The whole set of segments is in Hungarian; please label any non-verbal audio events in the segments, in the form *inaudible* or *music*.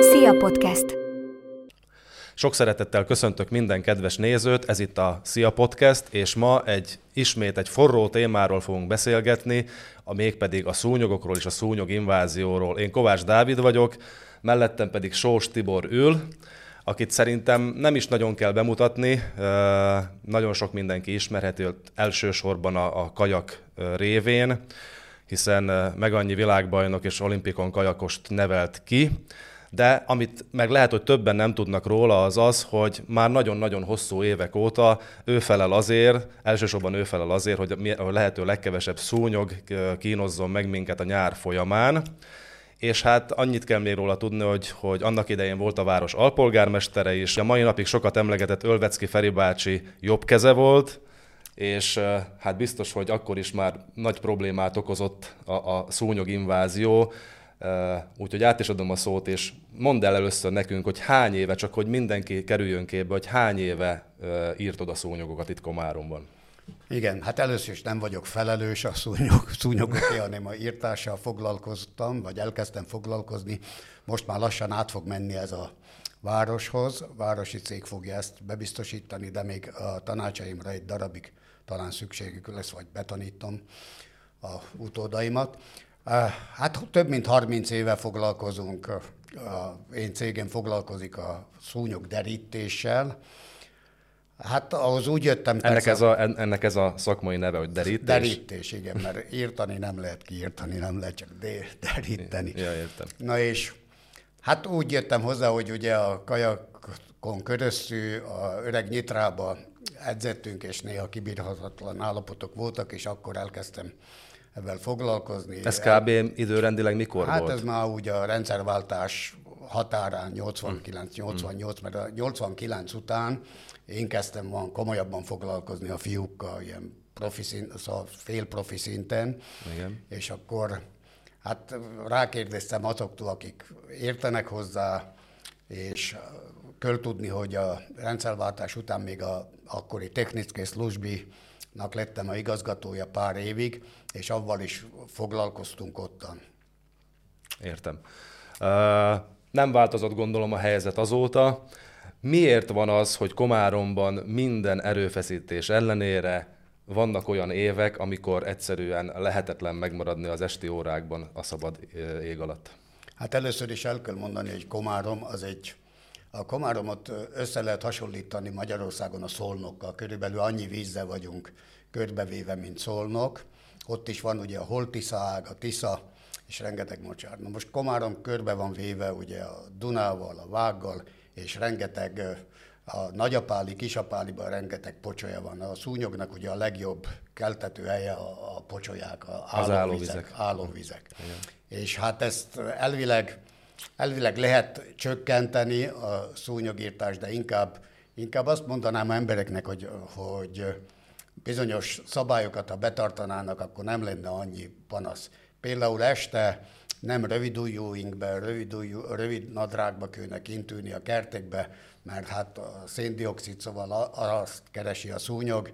Szia Podcast! Sok szeretettel köszöntök minden kedves nézőt, ez itt a Szia Podcast, és ma egy ismét egy forró témáról fogunk beszélgetni, a mégpedig a szúnyogokról és a szúnyog invázióról. Én Kovács Dávid vagyok, mellettem pedig Sós Tibor ül, akit szerintem nem is nagyon kell bemutatni, nagyon sok mindenki ismerheti elsősorban a, a kajak révén, hiszen meg annyi világbajnok és olimpikon kajakost nevelt ki, de amit meg lehet, hogy többen nem tudnak róla, az az, hogy már nagyon-nagyon hosszú évek óta ő felel azért, elsősorban ő felel azért, hogy a lehető legkevesebb szúnyog kínozzon meg minket a nyár folyamán. És hát annyit kell még róla tudni, hogy, hogy annak idején volt a város alpolgármestere is, a mai napig sokat emlegetett Ölvecki Feri bácsi jobb keze volt, és hát biztos, hogy akkor is már nagy problémát okozott a, a szúnyog invázió, Úgyhogy át is adom a szót, és mondd el először nekünk, hogy hány éve, csak hogy mindenki kerüljön képbe, hogy hány éve írtod a szúnyogokat itt Komáromban. Igen, hát először is nem vagyok felelős a szúnyog, szúnyogokért, hanem a írtással foglalkoztam, vagy elkezdtem foglalkozni. Most már lassan át fog menni ez a városhoz. Városi cég fogja ezt bebiztosítani, de még a tanácsaimra egy darabig talán szükségük lesz, vagy betanítom a utódaimat. Hát több mint 30 éve foglalkozunk, a én cégem foglalkozik a szúnyog derítéssel. Hát ahhoz úgy jöttem... Ennek, ez a, ennek ez a szakmai neve, hogy derítés? Derítés, igen, mert írtani nem lehet kiírtani, nem lehet csak de, deríteni. Ja, értem. Na és hát úgy jöttem hozzá, hogy ugye a kajakon köröztül a öreg nyitrába edzettünk, és néha kibírhatatlan állapotok voltak, és akkor elkezdtem ebben foglalkozni. Ez kb. időrendileg mikor hát volt? Hát ez már ugye a rendszerváltás határán 89-88, mert a 89 után én kezdtem van komolyabban foglalkozni a fiúkkal, ilyen profi szint, szóval fél profi szinten, Igen. és akkor hát rákérdeztem azoktól, akik értenek hozzá, és kell tudni, hogy a rendszerváltás után még a akkori Technické Sluzsbi nak lettem a igazgatója pár évig, és avval is foglalkoztunk ottan. Értem. Uh, nem változott gondolom a helyzet azóta. Miért van az, hogy Komáromban minden erőfeszítés ellenére vannak olyan évek, amikor egyszerűen lehetetlen megmaradni az esti órákban a szabad ég alatt? Hát először is el kell mondani, hogy Komárom az egy a Komáromot össze lehet hasonlítani Magyarországon a Szolnokkal. Körülbelül annyi vízzel vagyunk körbevéve, mint Szolnok. Ott is van ugye a Holtisza ág, a Tisza, és rengeteg mocsár. Na most Komárom körbe van véve ugye a Dunával, a Vággal, és rengeteg a nagyapáli, kisapáliban rengeteg pocsolya van. A szúnyognak ugye a legjobb keltető helye a, a pocsolyák, a az állóvizek. állóvizek. És hát ezt elvileg elvileg lehet csökkenteni a szúnyogírtást, de inkább, inkább azt mondanám a embereknek, hogy, hogy bizonyos szabályokat, ha betartanának, akkor nem lenne annyi panasz. Például este nem rövid ujjúinkbe, rövid, ujjú, rövid nadrágba kéne kintűni a kertekbe, mert hát a széndiokszid, szóval azt keresi a szúnyog,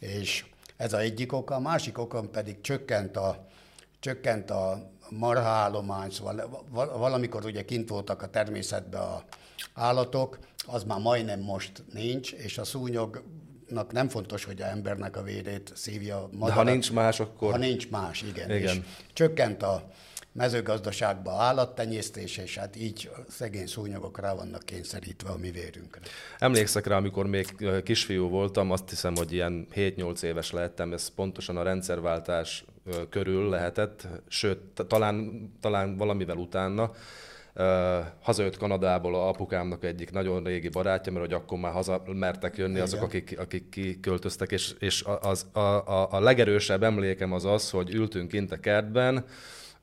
és ez a egyik oka. A másik okon pedig csökkent a, csökkent a marhaállomány, szóval valamikor ugye kint voltak a természetben a állatok, az már majdnem most nincs, és a szúnyognak nem fontos, hogy a embernek a vérét szívja. Madarat. De ha nincs más, akkor... Ha nincs más, igen. igen. És csökkent a mezőgazdaságba állattenyésztés, és hát így szegény szúnyogok rá vannak kényszerítve a mi vérünkre. Emlékszek rá, amikor még kisfiú voltam, azt hiszem, hogy ilyen 7-8 éves lehettem, ez pontosan a rendszerváltás körül lehetett, sőt, talán, talán valamivel utána, Uh, hazajött Kanadából a apukámnak egyik nagyon régi barátja, mert hogy akkor már haza mertek jönni Igen. azok, akik, akik kiköltöztek, és, és az, a, a, a legerősebb emlékem az az, hogy ültünk kint a kertben,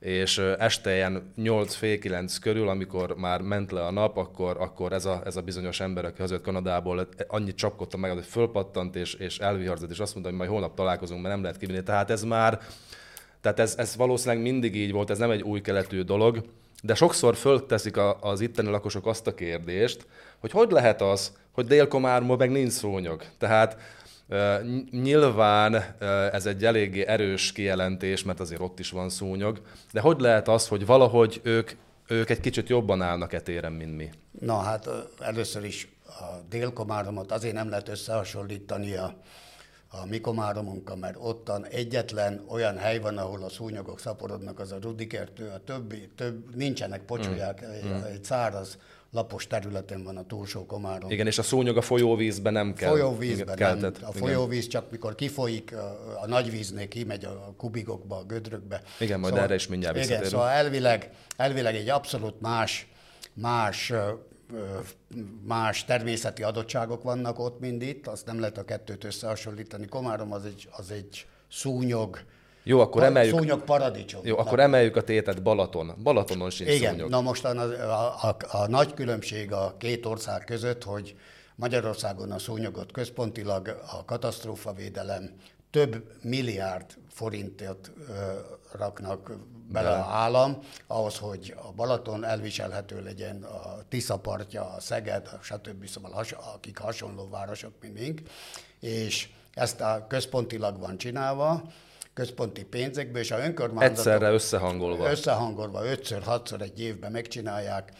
és este ilyen 8 fél 9 körül, amikor már ment le a nap, akkor, akkor ez, a, ez a bizonyos ember, aki hazajött Kanadából, annyit csapkodta meg, hogy fölpattant és, és elviharzott, és azt mondta, hogy majd holnap találkozunk, mert nem lehet kivinni. Tehát ez már, tehát ez, ez valószínűleg mindig így volt, ez nem egy új keletű dolog, de sokszor fölteszik a, az itteni lakosok azt a kérdést, hogy hogy lehet az, hogy Dél-Komármon meg nincs szúnyog. Tehát Nyilván ez egy eléggé erős kijelentés, mert azért ott is van szúnyog, de hogy lehet az, hogy valahogy ők Ők egy kicsit jobban állnak etéren, mint mi. Na hát először is a délkomáromot azért nem lehet összehasonlítani a, a mi komáromunkkal, mert ottan egyetlen olyan hely van, ahol a szúnyogok szaporodnak, az a Rudikertő, a többi, több, nincsenek pocsolyák, mm. egy száraz lapos területen van a túlsó komárom. Igen, és a szúnyog a folyóvízben nem kell. Folyóvízben kell, nem. Tehát, a folyóvíz igen. csak mikor kifolyik, a, a nagy víznél kimegy a kubikokba, a gödrökbe. Igen, majd szóval, erre is mindjárt Igen, szóval elvileg, elvileg egy abszolút más, más más természeti adottságok vannak ott, mint itt, azt nem lehet a kettőt összehasonlítani. Komárom az egy, az egy szúnyog, jó, akkor emeljük. Szúnyog paradicsom. Jó, akkor emeljük a tétet Balaton. Balatonon sincs Igen, szúnyog. na most a, a, a, a nagy különbség a két ország között, hogy Magyarországon a szúnyogot központilag a katasztrófavédelem több milliárd forintot ö, raknak bele a állam, ahhoz, hogy a Balaton elviselhető legyen, a Tisza partja, a Szeged, a stb. Szóval has, akik hasonló városok, mint mink, és ezt a központilag van csinálva, központi pénzekből, és a önkormányzatok... Egyszerre összehangolva. Összehangolva, ötször, hatszor egy évben megcsinálják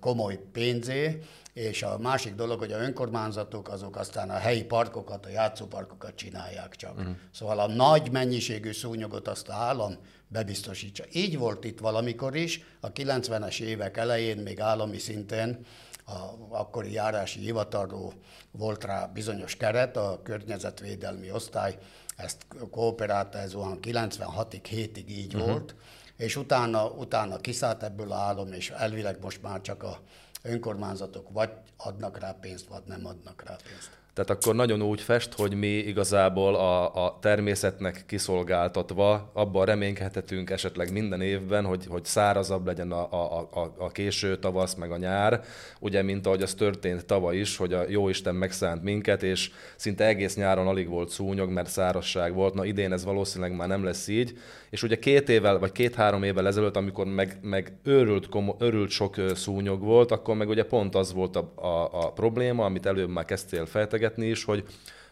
komoly pénzé, és a másik dolog, hogy a önkormányzatok azok aztán a helyi parkokat, a játszóparkokat csinálják csak. Uh-huh. Szóval a nagy mennyiségű szúnyogot azt a állam bebiztosítsa. Így volt itt valamikor is, a 90-es évek elején még állami szinten a akkori járási hivatalról volt rá bizonyos keret, a környezetvédelmi osztály ezt kooperálta, ez olyan 96-ig, 7-ig így uh-huh. volt, és utána, utána kiszállt ebből a állam, és elvileg most már csak a önkormányzatok vagy adnak rá pénzt, vagy nem adnak rá pénzt. Tehát akkor nagyon úgy fest, hogy mi igazából a, a természetnek kiszolgáltatva abban reménykedhetünk esetleg minden évben, hogy, hogy szárazabb legyen a, a, a, a késő tavasz meg a nyár, ugye mint ahogy az történt tavaly is, hogy a Jóisten megszánt minket, és szinte egész nyáron alig volt szúnyog, mert szárazság volt. Na idén ez valószínűleg már nem lesz így, és ugye két évvel, vagy két-három évvel ezelőtt, amikor meg, meg őrült, komo, őrült sok szúnyog volt, akkor meg ugye pont az volt a, a, a probléma, amit előbb már kezdtél fejtegetni is, hogy,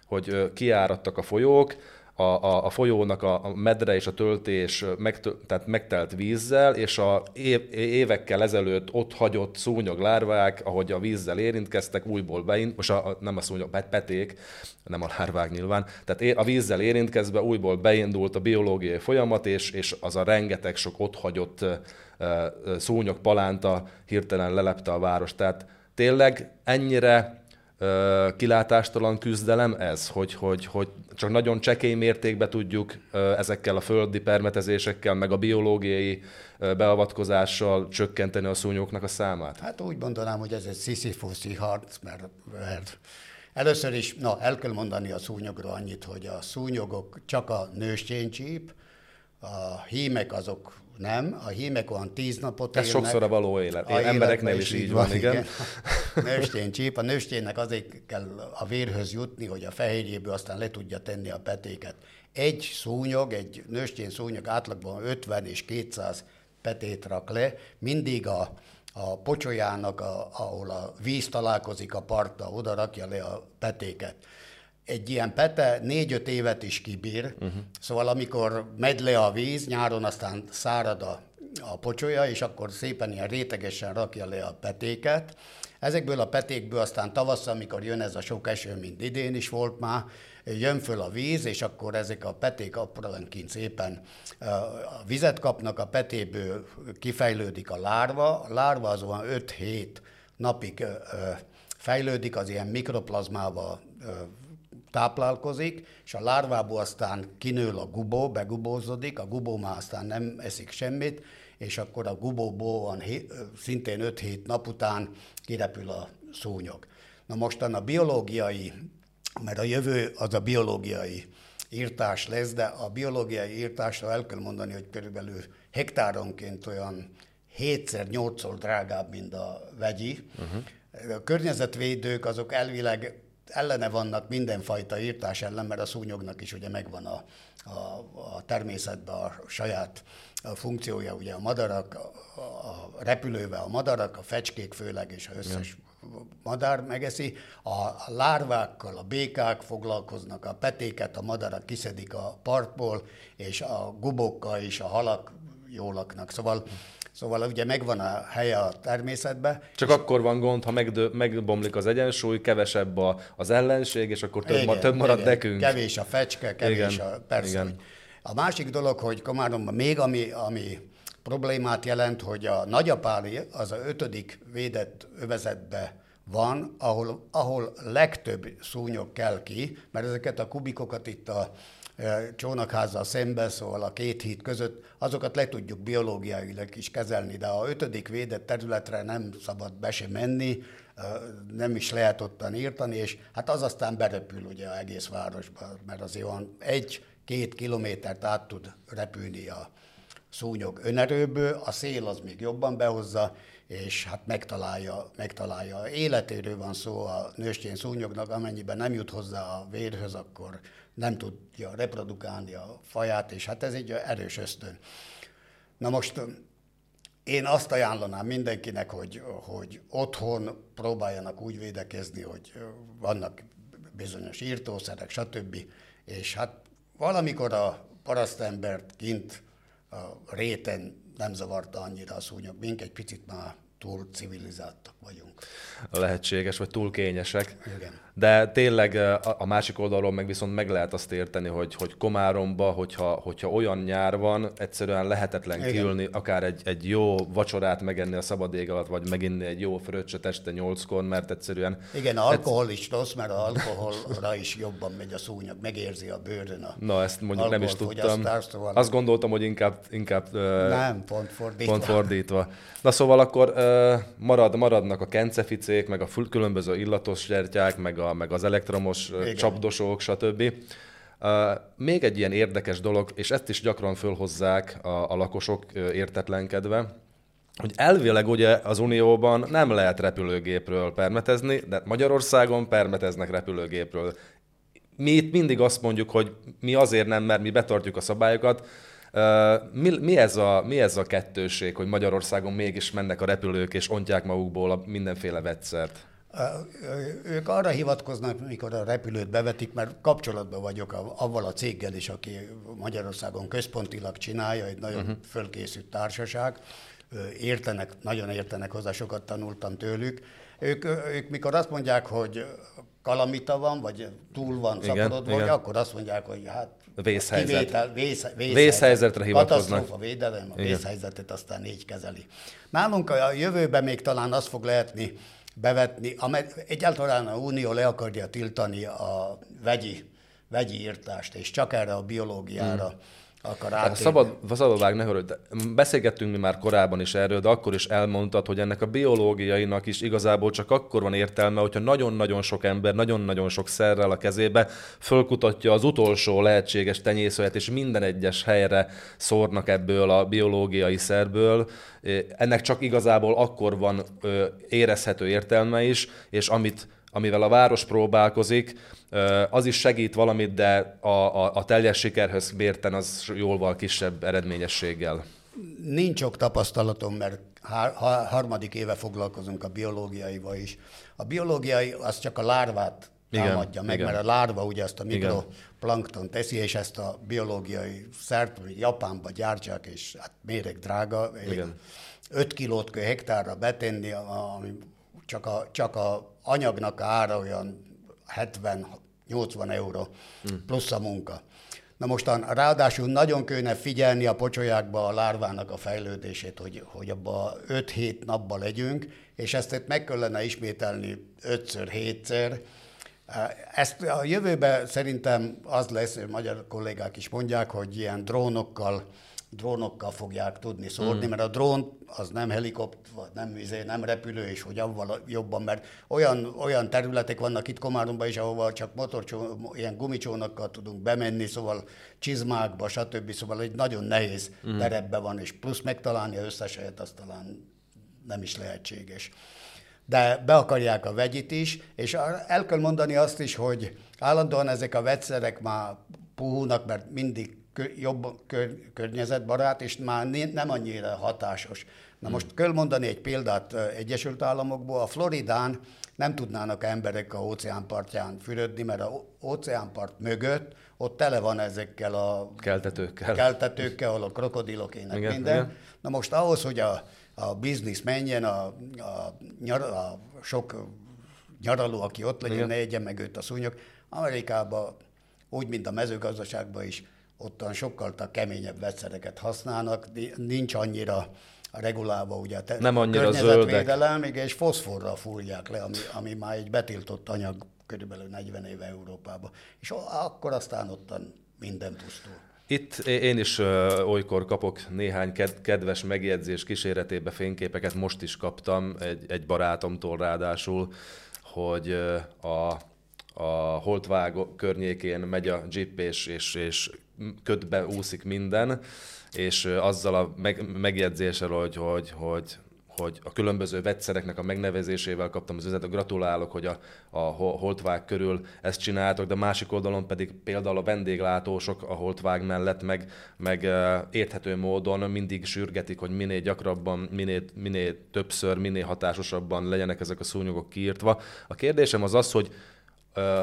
hogy kiáradtak a folyók, a, a, a folyónak a, medre és a töltés megtö, tehát megtelt vízzel, és a év, évekkel ezelőtt ott hagyott szúnyog lárvák, ahogy a vízzel érintkeztek, újból beint, most a, a, nem a szúnyog, peték, nem a lárvák nyilván, tehát a vízzel érintkezve újból beindult a biológiai folyamat, és, és az a rengeteg sok ott hagyott szúnyog palánta hirtelen lelepte a város. Tehát tényleg ennyire kilátástalan küzdelem ez, hogy, hogy, hogy csak nagyon csekély mértékben tudjuk ezekkel a földi permetezésekkel, meg a biológiai beavatkozással csökkenteni a szúnyóknak a számát? Hát úgy mondanám, hogy ez egy sziszifuszi harc, mert, mert először is, na, el kell mondani a szúnyogról annyit, hogy a szúnyogok csak a nősténycsíp, a hímek azok nem, a hímek olyan tíz napot Ez élnek. sokszor a való élet. A Embereknél is így van, van igen. igen. csíp, a nősténynek azért kell a vérhöz jutni, hogy a fehérjéből aztán le tudja tenni a petéket. Egy szúnyog, egy nőstény szúnyog átlagban 50 és 200 petét rak le, mindig a, a pocsolyának, a, ahol a víz találkozik a partta, oda rakja le a petéket egy ilyen pete négy-öt évet is kibír, uh-huh. szóval amikor megy le a víz, nyáron aztán szárad a, a pocsolya, és akkor szépen ilyen rétegesen rakja le a petéket. Ezekből a petékből aztán tavasszal, amikor jön ez a sok eső, mint idén is volt már, jön föl a víz, és akkor ezek a peték aprólanként szépen a vizet kapnak, a petéből kifejlődik a lárva, a lárva az olyan 5-7 napig fejlődik, az ilyen mikroplazmával táplálkozik, és a lárvából aztán kinől a gubó, begubózodik, a gubó már aztán nem eszik semmit, és akkor a gubóból van szintén 5-7 nap után kirepül a szúnyog. Na mostan a biológiai, mert a jövő az a biológiai írtás lesz, de a biológiai írtásra el kell mondani, hogy körülbelül hektáronként olyan 7-8-szor drágább, mint a vegyi. Uh-huh. A környezetvédők azok elvileg ellene vannak mindenfajta írtás ellen, mert a szúnyognak is ugye megvan a, a, a természetben a saját a funkciója, ugye a madarak, a, a repülővel a madarak, a fecskék főleg, és a összes madár megeszi. A lárvákkal a békák foglalkoznak, a petéket a madarak kiszedik a partból, és a gubókkal és a halak jól laknak. Szóval Szóval ugye megvan a helye a természetben. Csak akkor van gond, ha megdö- megbomlik az egyensúly, kevesebb a, az ellenség, és akkor több, igen, ma, több marad igen, nekünk. Kevés a fecske, kevés igen, a persze. Igen. A másik dolog, hogy Komáromban még ami, ami problémát jelent, hogy a nagyapáli az a ötödik védett övezetbe van, ahol, ahol legtöbb szúnyog kell ki, mert ezeket a kubikokat itt a csónakházzal szembe, szóval a két híd között, azokat le tudjuk biológiailag is kezelni, de a ötödik védett területre nem szabad be sem menni, nem is lehet ottan írtani, és hát az aztán berepül ugye az egész városba, mert azért olyan egy-két kilométert át tud repülni a szúnyog önerőből, a szél az még jobban behozza, és hát megtalálja, megtalálja. Életéről van szó a nőstén szúnyognak, amennyiben nem jut hozzá a vérhöz, akkor nem tudja reprodukálni a faját, és hát ez egy erős ösztön. Na most én azt ajánlanám mindenkinek, hogy, hogy otthon próbáljanak úgy védekezni, hogy vannak bizonyos írtószerek, stb. És hát valamikor a parasztembert kint a réten nem zavarta annyira a szúnyog, mink egy picit már túl civilizáltak vagyunk. Lehetséges, vagy túl kényesek. Igen. De tényleg a másik oldalról meg viszont meg lehet azt érteni, hogy, hogy Komáromba, hogyha, hogyha olyan nyár van, egyszerűen lehetetlen Igen. kiülni, akár egy, egy jó vacsorát megenni a szabad ég alatt, vagy meginni egy jó fröccset este nyolckor, mert egyszerűen... Igen, a alkohol is rossz, mert az alkoholra is jobban megy a szúnyog, megérzi a bőrön a Na, ezt mondjuk nem is tudtam. Szóval... Azt gondoltam, hogy inkább... inkább nem, pont fordítva. Pont fordítva. Na szóval akkor marad, maradnak a kenceficék, meg a különböző illatos gyertyák, meg, a, meg az elektromos Igen. csapdosók, stb. Uh, még egy ilyen érdekes dolog, és ezt is gyakran fölhozzák a, a lakosok értetlenkedve, hogy elvileg ugye az Unióban nem lehet repülőgépről permetezni, de Magyarországon permeteznek repülőgépről. Mi itt mindig azt mondjuk, hogy mi azért nem, mert mi betartjuk a szabályokat, mi, mi, ez a, mi ez a kettőség, hogy Magyarországon mégis mennek a repülők és ontják magukból a mindenféle vegyszert? Ők arra hivatkoznak, mikor a repülőt bevetik, mert kapcsolatban vagyok avval a céggel is, aki Magyarországon központilag csinálja, egy nagyon uh-huh. fölkészült társaság. Értenek, nagyon értenek hozzá, sokat tanultam tőlük. Ők, ők mikor azt mondják, hogy kalamita van, vagy túl van szaporodva, akkor azt mondják, hogy hát vészhelyzet. Kivétel, vész, vészhelyzet, vészhelyzetre hivatkoznak. Katasztrófa védelem, a igen. vészhelyzetet aztán így kezeli. Nálunk a jövőben még talán azt fog lehetni bevetni, amely egyáltalán a Unió le akarja tiltani a vegyi, vegyi írtást, és csak erre a biológiára. Hmm akar átérni. Szabad, szabad vágni, de beszélgettünk mi már korábban is erről, de akkor is elmondtad, hogy ennek a biológiainak is igazából csak akkor van értelme, hogyha nagyon-nagyon sok ember, nagyon-nagyon sok szerrel a kezébe fölkutatja az utolsó lehetséges tenyészőet, és minden egyes helyre szórnak ebből a biológiai szerből. Ennek csak igazából akkor van érezhető értelme is, és amit amivel a város próbálkozik, az is segít valamit, de a, a, a teljes sikerhöz mérten az jóval kisebb eredményességgel. Nincs sok tapasztalatom, mert harmadik éve foglalkozunk a biológiaival is. A biológiai az csak a lárvát támadja meg, igen. mert a lárva ugye ezt a mikroplankton teszi, és ezt a biológiai szert, hogy Japánba gyártsák, és hát méreg drága. Igen. 5 kilót kell hektárra betenni, ami csak a, csak a anyagnak ára olyan 70-80 euró plusz a munka. Na mostan ráadásul nagyon kőne figyelni a pocsolyákba a lárvának a fejlődését, hogy, hogy abba 5-7 napba legyünk, és ezt itt meg kellene ismételni 5-7-szer. Ezt a jövőben szerintem az lesz, hogy magyar kollégák is mondják, hogy ilyen drónokkal drónokkal fogják tudni szórni, mm. mert a drón az nem helikopter, vagy nem, izé, nem repülő, és hogy avval jobban, mert olyan, olyan területek vannak itt Komáromban is, ahova csak motorcsó, ilyen gumicsónakkal tudunk bemenni, szóval csizmákba, stb. Szóval egy nagyon nehéz mm. terepbe van, és plusz megtalálni a összes helyet, az talán nem is lehetséges. De be akarják a vegyit is, és el kell mondani azt is, hogy állandóan ezek a vegyszerek már puhulnak, mert mindig jobb környezetbarát, és már nem annyira hatásos. Na most kell mondani egy példát Egyesült Államokból. A Floridán nem tudnának emberek a óceánpartján fürödni, mert a óceánpart mögött ott tele van ezekkel a keltetőkkel, keltetőkkel ahol a krokodilok ének igen, minden. Igen. Na most ahhoz, hogy a, a biznisz menjen, a, a, nyar, a sok nyaraló, aki ott legyen, igen. ne egyen meg őt a szúnyog, Amerikában úgy, mint a mezőgazdaságban is, ottan sokkal keményebb vegyszereket használnak, nincs annyira regulálva ugye a te- Nem annyira zöldek. és foszforral fúrják le, ami, ami már egy betiltott anyag körülbelül 40 éve Európában. És akkor aztán ottan minden pusztul. Itt én is olykor kapok néhány kedves megjegyzés kíséretébe fényképeket, most is kaptam egy, egy barátomtól ráadásul, hogy a, a Holtvág környékén megy a jeep és, és, és ködbe úszik minden, és azzal a meg, megjegyzéssel, hogy, hogy, hogy hogy a különböző vegyszereknek a megnevezésével kaptam az üzenetet, gratulálok, hogy a, a holtvág körül ezt csináltok, de másik oldalon pedig például a vendéglátósok a holtvág mellett meg, meg érthető módon mindig sürgetik, hogy minél gyakrabban, minél, minél többször, minél hatásosabban legyenek ezek a szúnyogok kiírtva. A kérdésem az az, hogy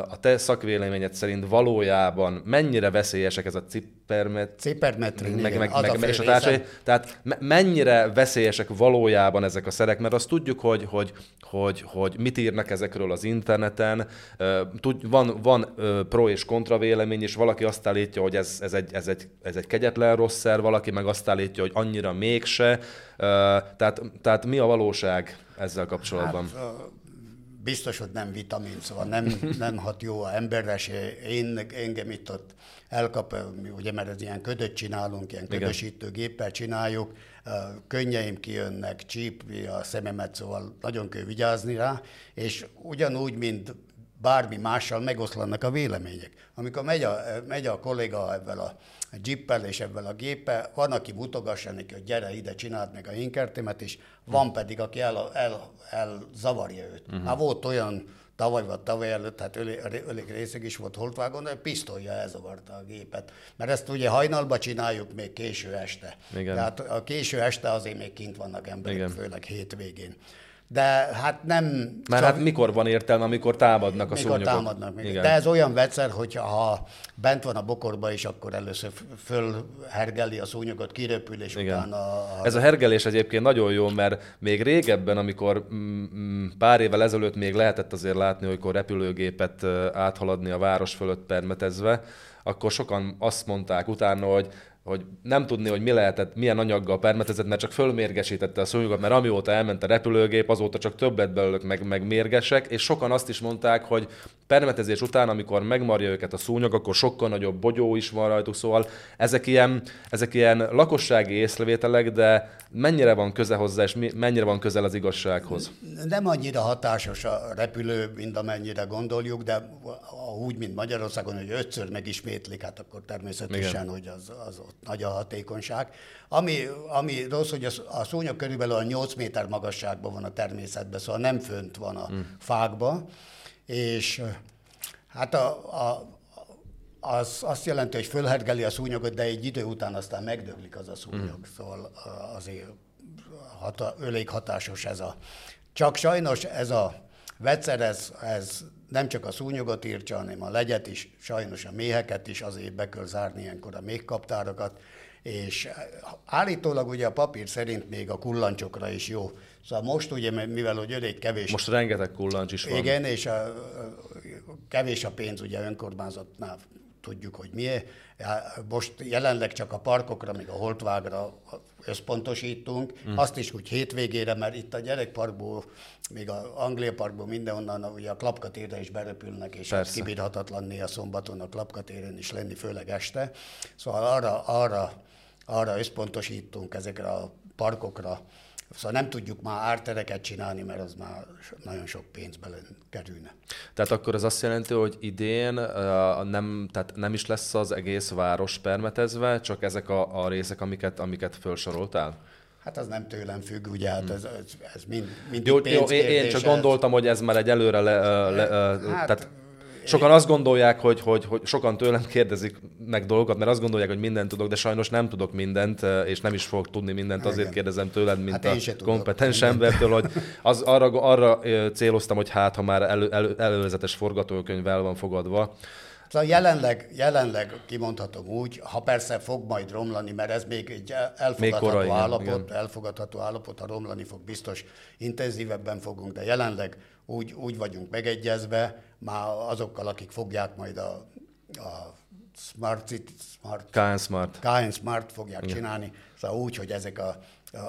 a te szakvéleményed szerint valójában mennyire veszélyesek ez a cipermet... Cipermetrin, meg, meg, meg, meg, és a társai, Tehát mennyire veszélyesek valójában ezek a szerek, mert azt tudjuk, hogy, hogy, hogy, hogy mit írnak ezekről az interneten, Tud, van, van pro és kontra vélemény, és valaki azt állítja, hogy ez, ez, egy, ez, egy, ez egy kegyetlen rossz szer, valaki meg azt állítja, hogy annyira mégse. Tehát, tehát mi a valóság ezzel kapcsolatban? Hát, biztos, hogy nem vitamin, szóval nem, *laughs* nem hat jó a emberre, se. Én, engem itt ott elkap, ugye mert ez ilyen ködöt csinálunk, ilyen ködösítő géppel csináljuk, könnyeim kijönnek, csípvi a szememet, szóval nagyon kell vigyázni rá, és ugyanúgy, mint bármi mással megoszlanak a vélemények. Amikor megy a, megy a kolléga ebben a jippel és ebben a géppel, van, aki mutogassa neki, hogy gyere ide, csináld meg a inkertémet, és van pedig, aki el, el, el zavarja őt. Uh-huh. Hát volt olyan tavaly vagy tavaly előtt, hát elég részeg is volt holtvágon, de pisztolja elzavarta a gépet. Mert ezt ugye hajnalba csináljuk még késő este. Igen. Tehát a késő este azért még kint vannak emberek, Igen. főleg hétvégén de hát nem... Mert csak... hát mikor van értelme, amikor támadnak a mikor szúnyogok? támadnak. Igen. De ez olyan vegyszer, hogyha ha bent van a bokorba is, akkor először fölhergeli a szúnyogot, kiröpül, és Igen. utána... A... Ez a hergelés egyébként nagyon jó, mert még régebben, amikor mm, mm, pár évvel ezelőtt még lehetett azért látni, amikor repülőgépet áthaladni a város fölött permetezve, akkor sokan azt mondták utána, hogy hogy nem tudni, hogy mi lehetett, milyen anyaggal permetezett, mert csak fölmérgesítette a szúnyogot, mert amióta elment a repülőgép, azóta csak több lett belőlük meg, meg mérgesek, és sokan azt is mondták, hogy permetezés után, amikor megmarja őket a szúnyog, akkor sokkal nagyobb bogyó is van rajtuk, szóval ezek ilyen, ezek ilyen lakossági észrevételek, de mennyire van köze hozzá, és mennyire van közel az igazsághoz? Nem annyira hatásos a repülő, mint amennyire gondoljuk, de úgy, mint Magyarországon, hogy ötször megismétlik, hát akkor természetesen, Igen. hogy az, az ott nagy a hatékonyság. Ami, ami rossz, hogy a, a szúnyog körülbelül a 8 méter magasságban van a természetben, szóval nem fönt van a hmm. fákba, és hát a, a, az azt jelenti, hogy fölhergeli a szúnyogot, de egy idő után aztán megdöglik az a szúnyog, mm. szóval azért hata, elég hatásos ez a... Csak sajnos ez a vegyszer, ez, ez nem csak a szúnyogot írtja, hanem a legyet is, sajnos a méheket is, azért be kell zárni ilyenkor a méhkaptárokat, és állítólag ugye a papír szerint még a kullancsokra is jó. Szóval most ugye, mivel hogy elég kevés... Most rengeteg kullancs is van. Igen, és a, kevés a pénz ugye önkormányzatnál tudjuk, hogy miért. Most jelenleg csak a parkokra, még a holtvágra összpontosítunk, mm. azt is úgy hétvégére, mert itt a gyerekparkból, még a Anglia parkból mindenhonnan ugye a klapkatérre is berepülnek, és Persze. kibírhatatlan a szombaton a klapkatéren is lenni, főleg este. Szóval arra, arra, arra összpontosítunk ezekre a parkokra, Szóval nem tudjuk már ártereket csinálni, mert az már nagyon sok pénzbe kerülne. Tehát akkor az azt jelenti, hogy idén uh, nem, tehát nem is lesz az egész város permetezve, csak ezek a, a részek, amiket, amiket felsoroltál? Hát az nem tőlem függ, ugye, hát ez, ez, ez mind, mind jó, jó, én csak gondoltam, hogy ez már egy előre le, le, hát, tehát Sokan azt gondolják, hogy, hogy, hogy sokan tőlem kérdezik meg dolgokat, mert azt gondolják, hogy mindent tudok, de sajnos nem tudok mindent, és nem is fogok tudni mindent, azért kérdezem tőled, mint hát a kompetens embertől, hogy az, arra, arra céloztam, hogy hát, ha már elő, elő, előzetes forgatókönyv el van fogadva, Szóval jelenleg, jelenleg kimondhatom úgy, ha persze fog majd romlani, mert ez még egy elfogadható még korai, állapot, igen. elfogadható állapot, ha romlani fog, biztos intenzívebben fogunk, de jelenleg úgy, úgy vagyunk megegyezve, már azokkal, akik fogják majd a, a Smart City, Smart, KN Smart. KN Smart fogják igen. csinálni, szóval úgy, hogy ezek a,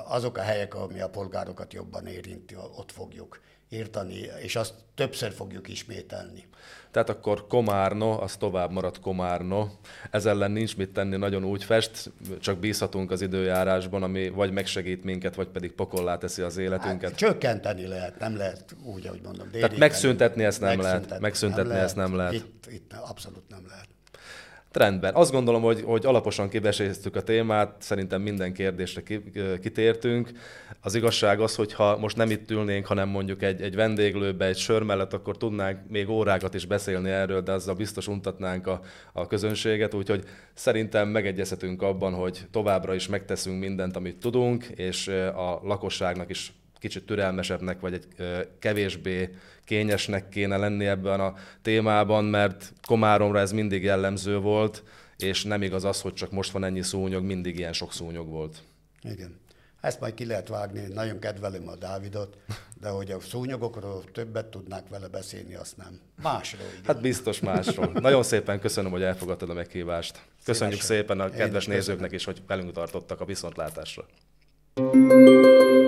azok a helyek, ami a polgárokat jobban érinti, ott fogjuk írtani, és azt többször fogjuk ismételni. Tehát akkor Komárno, az tovább maradt Komárno. Ez ellen nincs mit tenni, nagyon úgy fest, csak bízhatunk az időjárásban, ami vagy megsegít minket, vagy pedig pokollá teszi az életünket. Hát, csökkenteni lehet, nem lehet úgy, ahogy mondom. Tehát megszüntetni ezt nem megszüntetni lehet. Megszüntetni nem ezt nem lehet. Itt, itt abszolút nem lehet. Rendben. Azt gondolom, hogy, hogy alaposan kiveséztük a témát, szerintem minden kérdésre kitértünk. Az igazság az, hogy ha most nem itt ülnénk, hanem mondjuk egy, egy vendéglőbe, egy sör mellett, akkor tudnánk még órákat is beszélni erről, de azzal biztos untatnánk a, a közönséget, úgyhogy szerintem megegyezhetünk abban, hogy továbbra is megteszünk mindent, amit tudunk, és a lakosságnak is kicsit türelmesebbnek, vagy egy kevésbé kényesnek kéne lenni ebben a témában, mert Komáromra ez mindig jellemző volt, és nem igaz az, hogy csak most van ennyi szúnyog, mindig ilyen sok szúnyog volt. Igen. Ezt majd ki lehet vágni, nagyon kedvelem a Dávidot, de hogy a szúnyogokról többet tudnák vele beszélni, azt nem. Másról. Igen. Hát biztos másról. nagyon szépen köszönöm, hogy elfogadtad a meghívást. Köszönjük Szívesen. szépen a kedves nézőknek is, hogy velünk tartottak a viszontlátásra. thank you